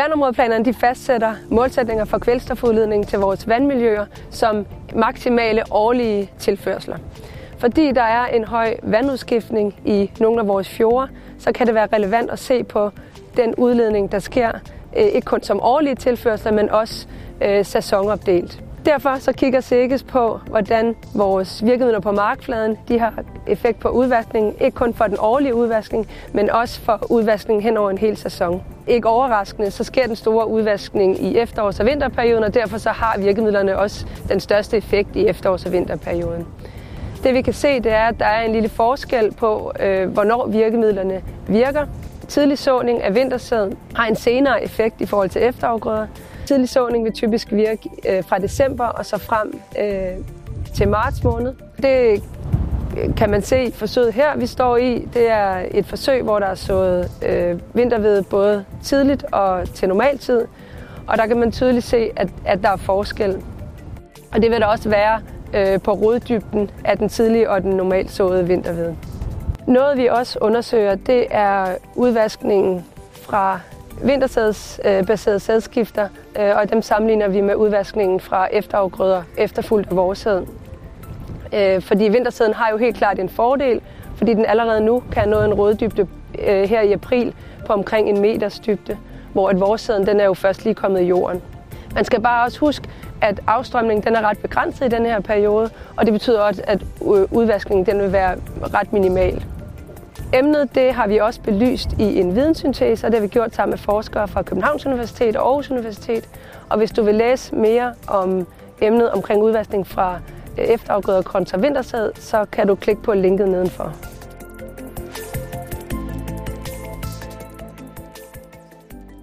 Vandområdeplanerne de fastsætter målsætninger for kvælstofudledning til vores vandmiljøer som maksimale årlige tilførsler. Fordi der er en høj vandudskiftning i nogle af vores fjorde, så kan det være relevant at se på den udledning, der sker, øh, ikke kun som årlige tilførsler, men også øh, sæsonopdelt. Derfor så kigger SEGES på, hvordan vores virkemidler på markfladen de har effekt på udvaskningen, ikke kun for den årlige udvaskning, men også for udvaskningen hen over en hel sæson. Ikke overraskende, så sker den store udvaskning i efterårs- og vinterperioden, og derfor så har virkemidlerne også den største effekt i efterårs- og vinterperioden. Det vi kan se, det er, at der er en lille forskel på, øh, hvornår virkemidlerne virker. Tidlig såning af vintersæden har en senere effekt i forhold til efterafgrøder. Tidlig såning vil typisk virke øh, fra december og så frem øh, til marts måned. Det kan man se i forsøget her, vi står i. Det er et forsøg, hvor der er sået øh, vinterved både tidligt og til normaltid. Og der kan man tydeligt se, at, at der er forskel. Og det vil der også være øh, på roddybden af den tidlige og den normalt såede vinterved. Noget vi også undersøger, det er udvaskningen fra vintersædsbaserede øh, sædskifter, øh, og dem sammenligner vi med udvaskningen fra efterafgrøder efterfulgt af vårsæden. Øh, fordi vintersæden har jo helt klart en fordel, fordi den allerede nu kan nå en råddybde øh, her i april på omkring en meters dybde, hvor at vårsæden den er jo først lige kommet i jorden. Man skal bare også huske, at afstrømningen den er ret begrænset i den her periode, og det betyder også, at øh, udvaskningen den vil være ret minimal. Emnet det har vi også belyst i en videnssyntese, og det har vi gjort sammen med forskere fra Københavns Universitet og Aarhus Universitet. Og hvis du vil læse mere om emnet omkring udvaskning fra øh, efterafgrøder kontra vintersæd, så kan du klikke på linket nedenfor.